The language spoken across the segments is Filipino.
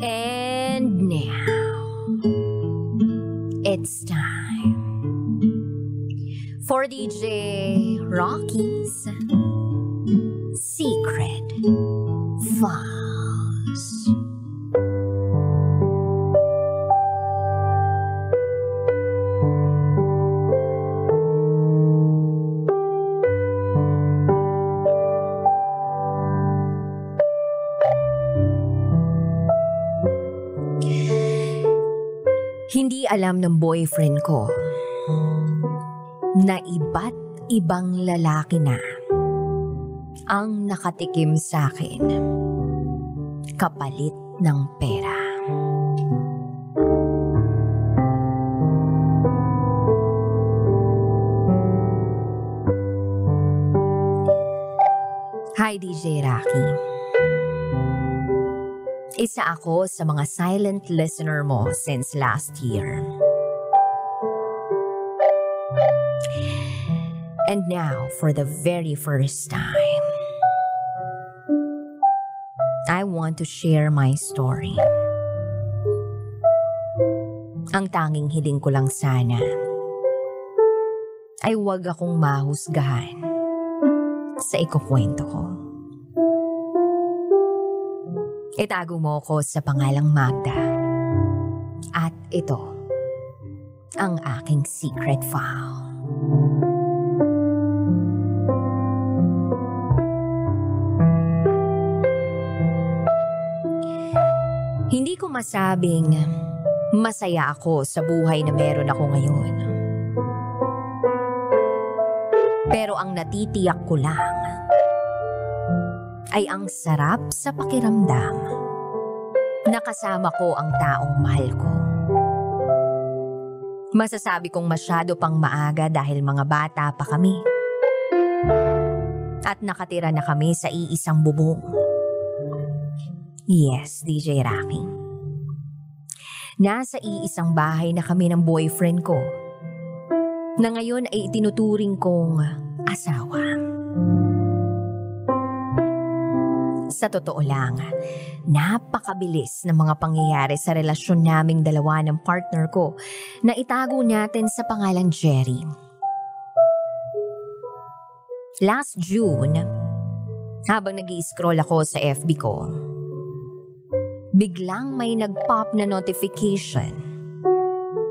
And now, it's time for DJ Rocky's alam ng boyfriend ko na iba't ibang lalaki na ang nakatikim sa akin kapalit ng pera. Hi DJ Rocky. Isa ako sa mga silent listener mo since last year. And now, for the very first time, I want to share my story. Ang tanging hiling ko lang sana ay huwag akong mahusgahan sa ikukwento ko. Itago mo ko sa pangalang Magda. At ito, ang aking secret file. Hindi ko masabing masaya ako sa buhay na meron ako ngayon. Pero ang natitiyak ko lang ay ang sarap sa pakiramdam na kasama ko ang taong mahal ko. Masasabi kong masyado pang maaga dahil mga bata pa kami. At nakatira na kami sa iisang bubong. Yes, DJ Rocky. Nasa iisang bahay na kami ng boyfriend ko na ngayon ay itinuturing kong asawa. Sa totoo lang, napakabilis ng mga pangyayari sa relasyon naming dalawa ng partner ko na itago natin sa pangalang Jerry. Last June, habang nag scroll ako sa FB ko, biglang may nag-pop na notification.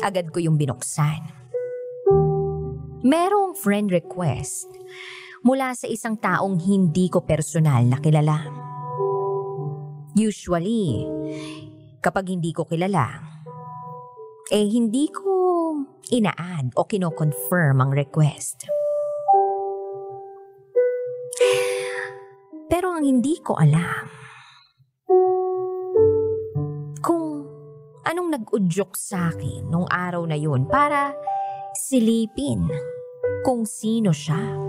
Agad ko yung binuksan. Merong friend request mula sa isang taong hindi ko personal na kilala. Usually, kapag hindi ko kilala, eh hindi ko ina-add o kino-confirm ang request. Pero ang hindi ko alam, kung anong nag-udyok sa akin nung araw na yun para silipin kung sino siya.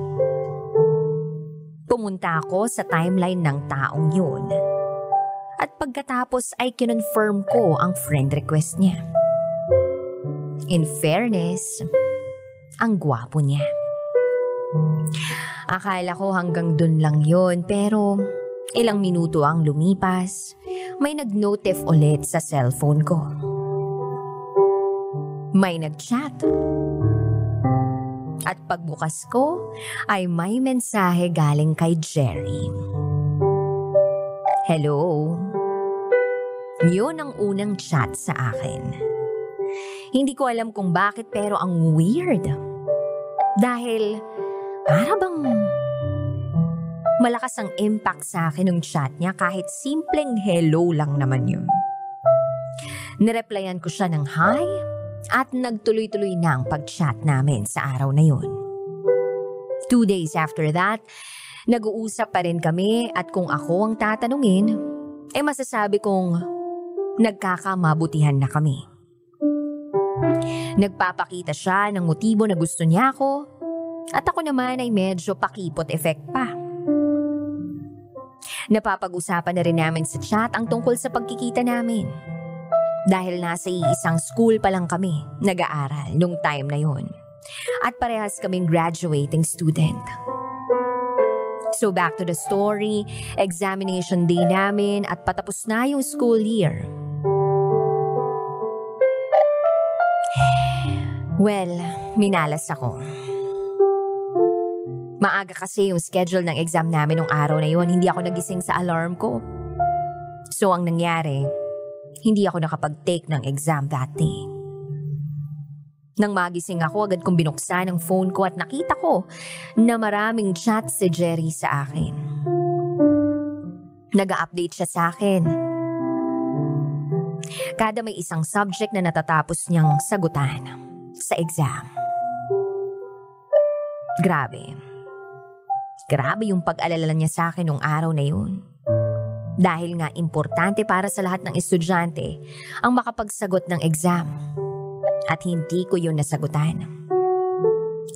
Pumunta ako sa timeline ng taong yun. At pagkatapos ay kinonfirm ko ang friend request niya. In fairness, ang gwapo niya. Akala ko hanggang dun lang yon pero ilang minuto ang lumipas, may nag-notif ulit sa cellphone ko. May nag-chat. At pagbukas ko ay may mensahe galing kay Jerry. Hello. Yun ang unang chat sa akin. Hindi ko alam kung bakit pero ang weird. Dahil para bang malakas ang impact sa akin ng chat niya kahit simpleng hello lang naman yun. Nireplyan ko siya ng hi at nagtuloy-tuloy na ang pag-chat namin sa araw na yun. Two days after that, nag-uusap pa rin kami at kung ako ang tatanungin, eh masasabi kong nagkakamabutihan na kami. Nagpapakita siya ng motibo na gusto niya ako at ako naman ay medyo pakipot effect pa. Napapag-usapan na rin namin sa chat ang tungkol sa pagkikita namin. Dahil nasa isang school pa lang kami, nag-aaral nung time na yun. At parehas kaming graduating student. So back to the story, examination day namin at patapos na yung school year. Well, minalas ako. Maaga kasi yung schedule ng exam namin nung araw na yun. Hindi ako nagising sa alarm ko. So ang nangyari, hindi ako nakapag-take ng exam that day. Nang magising ako, agad kong binuksan ang phone ko at nakita ko na maraming chat si Jerry sa akin. Nag-update siya sa akin. Kada may isang subject na natatapos niyang sagutan sa exam. Grabe. Grabe yung pag-alala niya sa akin nung araw na yun. Dahil nga importante para sa lahat ng estudyante ang makapagsagot ng exam. At hindi ko yun nasagutan.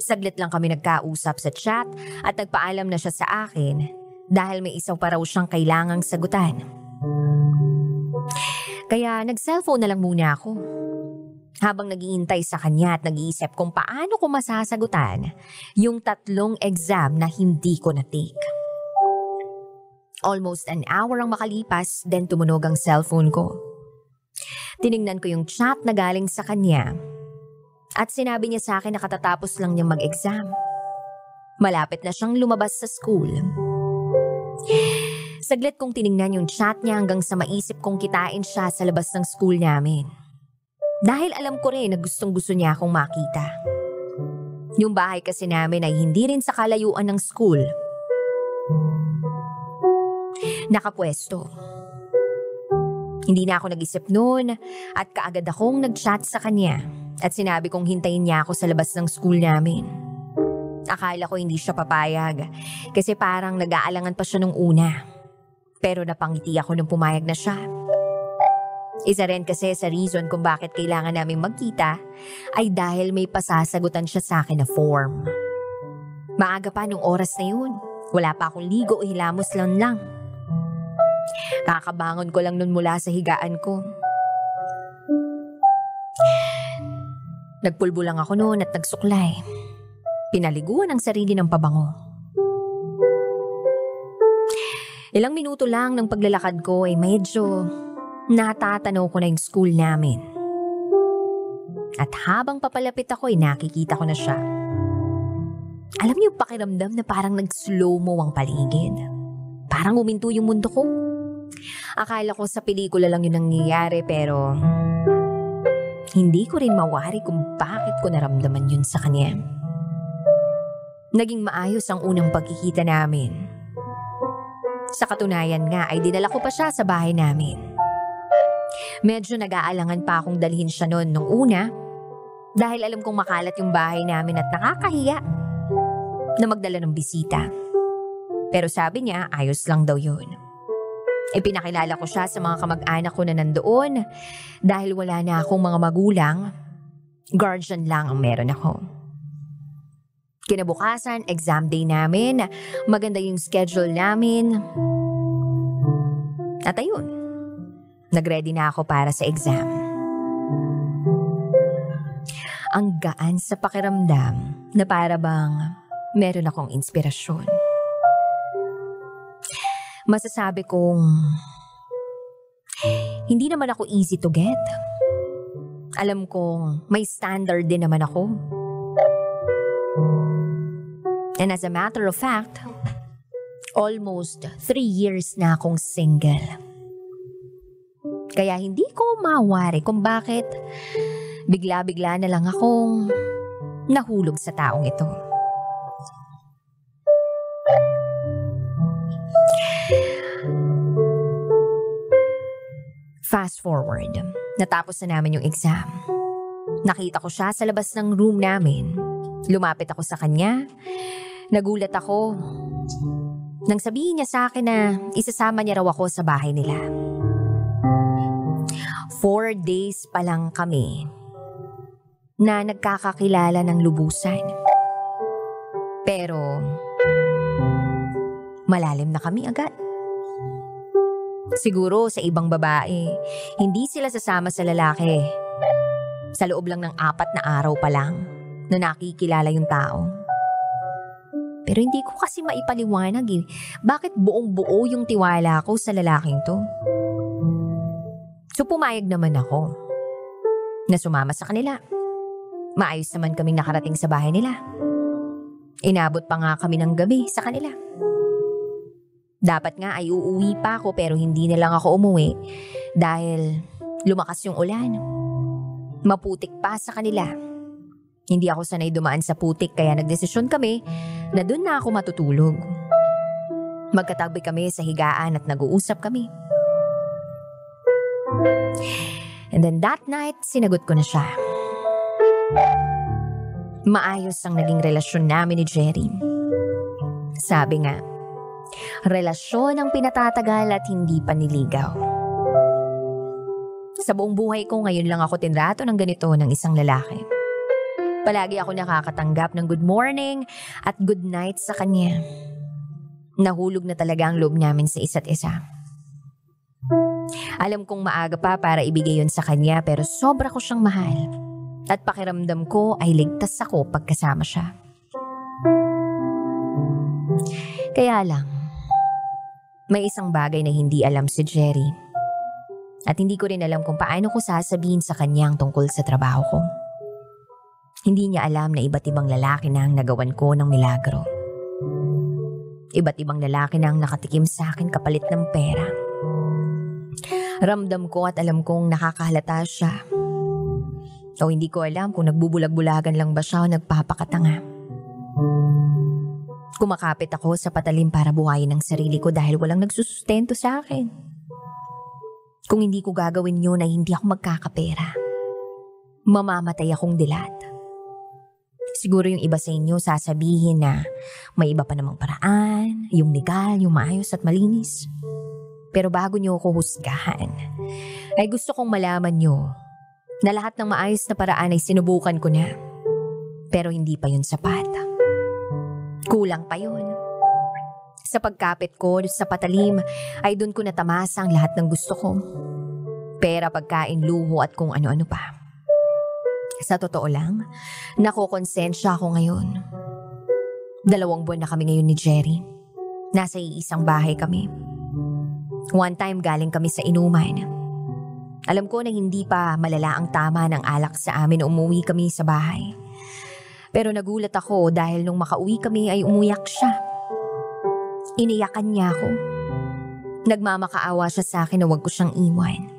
Saglit lang kami nagkausap sa chat at nagpaalam na siya sa akin dahil may isa pa raw siyang kailangang sagutan. Kaya nag-cellphone na lang muna ako. Habang nagiintay sa kanya at nag-iisip kung paano ko masasagutan yung tatlong exam na hindi ko na-take. Almost an hour ang makalipas, then tumunog ang cellphone ko. Tiningnan ko yung chat na galing sa kanya at sinabi niya sa akin na katatapos lang niya mag-exam. Malapit na siyang lumabas sa school. Saglit kong tiningnan yung chat niya hanggang sa maisip kong kitain siya sa labas ng school namin. Dahil alam ko rin na gustong gusto niya akong makita. Yung bahay kasi namin ay hindi rin sa kalayuan ng school. Nakapwesto. Hindi na ako nag-isip noon at kaagad akong nag-chat sa kanya at sinabi kong hintayin niya ako sa labas ng school namin. Akala ko hindi siya papayag kasi parang nag-aalangan pa siya nung una. Pero napangiti ako nung pumayag na siya. Isa rin kasi sa reason kung bakit kailangan namin magkita ay dahil may pasasagutan siya sa akin na form. Maaga pa nung oras na yun. Wala pa akong ligo o hilamos lang lang. Kakabangon ko lang nun mula sa higaan ko. Nagpulbo lang ako noon at nagsuklay. Pinaliguan ang sarili ng pabango. Ilang minuto lang ng paglalakad ko ay medyo natatanaw ko na yung school namin. At habang papalapit ako ay nakikita ko na siya. Alam niyo pakiramdam na parang nag-slow mo ang paligid. Parang uminto yung mundo ko. Akala ko sa pelikula lang yun nangyayari pero hindi ko rin mawari kung bakit ko naramdaman yun sa kanya. Naging maayos ang unang pagkikita namin. Sa katunayan nga ay dinala ko pa siya sa bahay namin. Medyo nag-aalangan pa akong dalhin siya noon nung una dahil alam kong makalat yung bahay namin at nakakahiya na magdala ng bisita. Pero sabi niya ayos lang daw yun. Ipinakilala ko siya sa mga kamag-anak ko na nandoon dahil wala na akong mga magulang. Guardian lang ang meron ako. Kinabukasan, exam day namin. Maganda yung schedule namin. At ayun, nagready na ako para sa exam. Ang gaan sa pakiramdam na para bang meron akong inspirasyon. Masasabi kong hindi naman ako easy to get. Alam kong may standard din naman ako. And as a matter of fact, almost three years na akong single. Kaya hindi ko mawari kung bakit bigla-bigla na lang akong nahulog sa taong ito. Fast forward, natapos na namin yung exam. Nakita ko siya sa labas ng room namin. Lumapit ako sa kanya. Nagulat ako. Nang sabihin niya sa akin na isasama niya raw ako sa bahay nila. Four days pa lang kami na nagkakakilala ng lubusan. Pero malalim na kami agad. Siguro sa ibang babae, hindi sila sasama sa lalaki. Sa loob lang ng apat na araw pa lang. na nakikilala yung tao. Pero hindi ko kasi maipaliwanag eh. Bakit buong buo yung tiwala ko sa lalaking to? So pumayag naman ako na sumama sa kanila. Maayos naman kaming nakarating sa bahay nila. Inabot pa nga kami ng gabi sa kanila. Dapat nga ay uuwi pa ako pero hindi na lang ako umuwi dahil lumakas yung ulan. Maputik pa sa kanila. Hindi ako sanay dumaan sa putik kaya nagdesisyon kami na doon na ako matutulog. Magkatabi kami sa higaan at nag-uusap kami. And then that night, sinagot ko na siya. Maayos ang naging relasyon namin ni Jerry. Sabi nga, relasyon ang pinatatagal at hindi paniligaw. Sa buong buhay ko ngayon lang ako tinrato ng ganito ng isang lalaki. Palagi ako nakakatanggap ng good morning at good night sa kanya. Nahulog na talaga ang loob namin sa isa't isa. Alam kong maaga pa para ibigay yon sa kanya pero sobra ko siyang mahal at pakiramdam ko ay ligtas ako pagkasama siya. Kaya lang, may isang bagay na hindi alam si Jerry. At hindi ko rin alam kung paano ko sasabihin sa kanyang tungkol sa trabaho ko. Hindi niya alam na iba't ibang lalaki na ang nagawan ko ng milagro. Iba't ibang lalaki na ang nakatikim sa akin kapalit ng pera. Ramdam ko at alam kong nakakahalata siya o hindi ko alam kung nagbubulag-bulagan lang ba siya o nagpapakatanga. Kumakapit ako sa patalim para buhayin ang sarili ko dahil walang nagsusustento sa akin. Kung hindi ko gagawin yun ay hindi ako magkakapera. Mamamatay akong dilat. Siguro yung iba sa inyo sasabihin na may iba pa namang paraan, yung legal, yung maayos at malinis. Pero bago niyo ako husgahan, ay gusto kong malaman niyo na lahat ng maayos na paraan ay sinubukan ko na. Pero hindi pa yun sapat. Kulang pa yun. Sa pagkapit ko sa patalim ay doon ko natamasa ang lahat ng gusto ko. Pera, pagkain, luho at kung ano-ano pa. Sa totoo lang, nakokonsensya ako ngayon. Dalawang buwan na kami ngayon ni Jerry. Nasa iisang bahay kami. One time galing kami sa inuman. Alam ko na hindi pa malala ang tama ng alak sa amin umuwi kami sa bahay. Pero nagulat ako dahil nung makauwi kami ay umuyak siya. Iniyakan niya ako. Nagmamakaawa siya sa akin na huwag ko siyang iwan.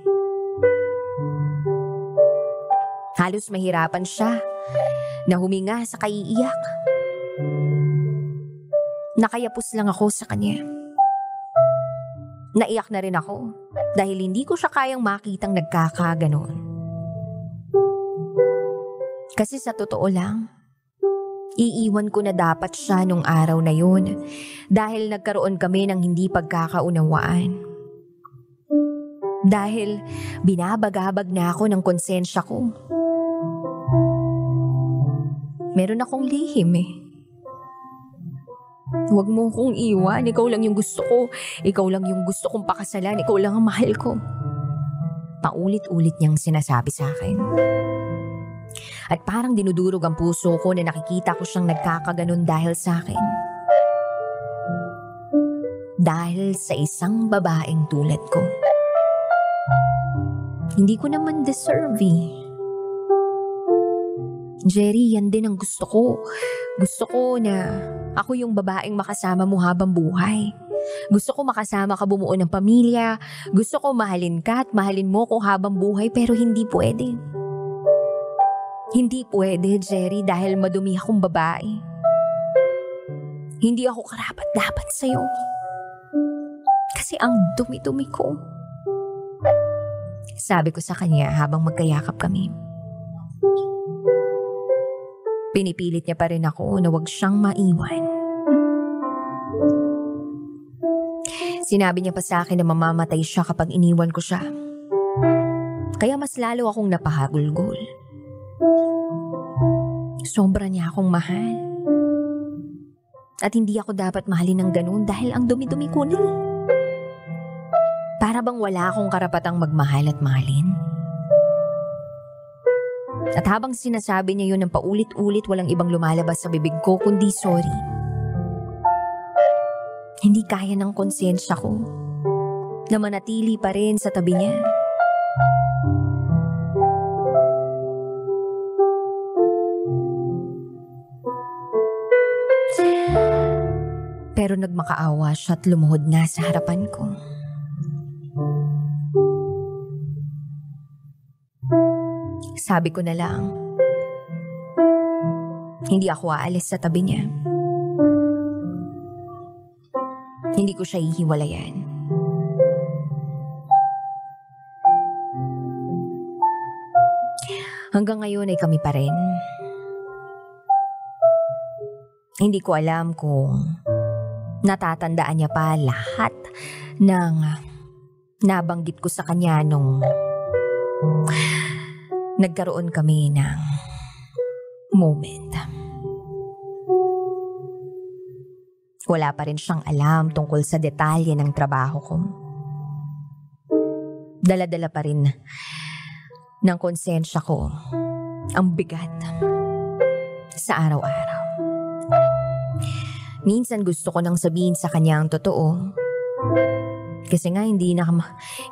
Halos mahirapan siya na huminga sa kaiiyak. Nakayapos lang ako sa kanya. Naiyak na rin ako dahil hindi ko siya kayang makitang nagkakaganon. Kasi sa totoo lang, iiwan ko na dapat siya nung araw na yun dahil nagkaroon kami ng hindi pagkakaunawaan. Dahil binabagabag na ako ng konsensya ko. Meron akong lihim eh. Huwag mo kong iwan. Ikaw lang yung gusto ko. Ikaw lang yung gusto kong pakasalan. Ikaw lang ang mahal ko. Paulit-ulit niyang sinasabi sa akin. At parang dinudurog ang puso ko na nakikita ko siyang nagkakaganon dahil sa akin. Dahil sa isang babaeng tulad ko. Hindi ko naman deserve eh. Jerry, yan din ang gusto ko. Gusto ko na ako yung babaeng makasama mo habang buhay. Gusto ko makasama ka bumuo ng pamilya. Gusto ko mahalin ka at mahalin mo ko habang buhay pero hindi pwede. Hindi pwede, Jerry, dahil madumi akong babae. Hindi ako karapat dapat sa'yo. Kasi ang dumi-dumi ko. Sabi ko sa kanya habang magkayakap kami. Pinipilit niya pa rin ako na wag siyang maiwan. Sinabi niya pa sa akin na mamamatay siya kapag iniwan ko siya. Kaya mas lalo akong napahagulgol. Sobra niya akong mahal. At hindi ako dapat mahalin ng ganun dahil ang dumi-dumi ko na. Para bang wala akong karapatang magmahal at mahalin? At habang sinasabi niya yun ng paulit-ulit walang ibang lumalabas sa bibig ko kundi sorry. Hindi kaya ng konsensya ko na manatili pa rin sa tabi niya. Pero nagmakaawa siya at lumuhod na sa harapan ko. Sabi ko na lang, hindi ako aalis sa tabi niya. Hindi ko siya ihiwalayan. Hanggang ngayon ay kami pa rin. Hindi ko alam kung natatandaan niya pa lahat ng nabanggit ko sa kanya nung nagkaroon kami ng moment. Wala pa rin siyang alam tungkol sa detalye ng trabaho ko. Dala-dala pa rin ng konsensya ko ang bigat sa araw-araw. Minsan gusto ko nang sabihin sa kanya ang totoo. Kasi nga hindi, na,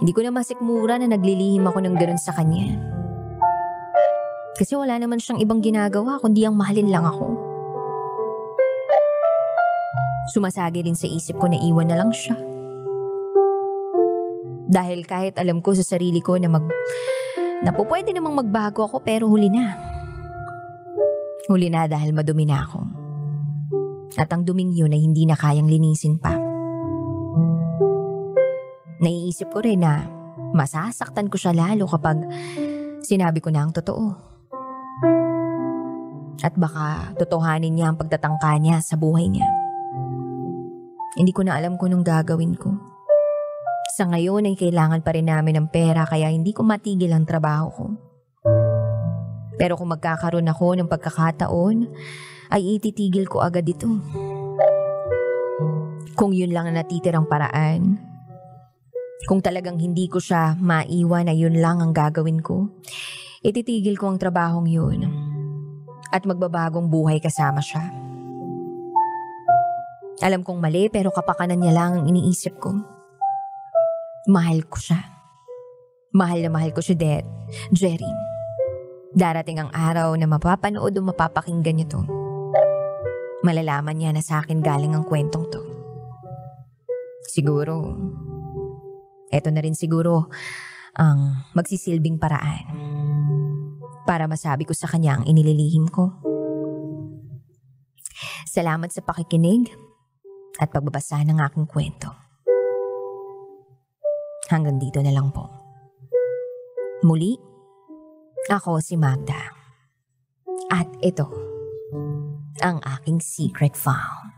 hindi ko na masikmura na naglilihim ako ng ganun sa kanya. Kasi wala naman siyang ibang ginagawa kundi ang mahalin lang ako. Sumasagi rin sa isip ko na iwan na lang siya. Dahil kahit alam ko sa sarili ko na mag... na po pwede namang magbago ako pero huli na. Huli na dahil madumi na ako. At ang duming yun hindi na kayang linisin pa. Naiisip ko rin na masasaktan ko siya lalo kapag sinabi ko na ang totoo. At baka totohanin niya ang pagtatangka niya sa buhay niya. Hindi ko na alam kung anong gagawin ko. Sa ngayon ay kailangan pa rin namin ng pera kaya hindi ko matigil ang trabaho ko. Pero kung magkakaroon ako ng pagkakataon, ay ititigil ko agad ito. Kung yun lang ang natitirang paraan, kung talagang hindi ko siya maiwan na yun lang ang gagawin ko, ititigil ko ang trabahong yun at magbabagong buhay kasama siya. Alam kong mali pero kapakanan niya lang ang iniisip ko. Mahal ko siya. Mahal na mahal ko si Dad, Jerry. Darating ang araw na mapapanood o mapapakinggan niya to malalaman niya na sa akin galing ang kwentong to. Siguro, eto na rin siguro ang magsisilbing paraan para masabi ko sa kanya ang inililihim ko. Salamat sa pakikinig at pagbabasa ng aking kwento. Hanggang dito na lang po. Muli, ako si Magda. At ito, ang aking secret found.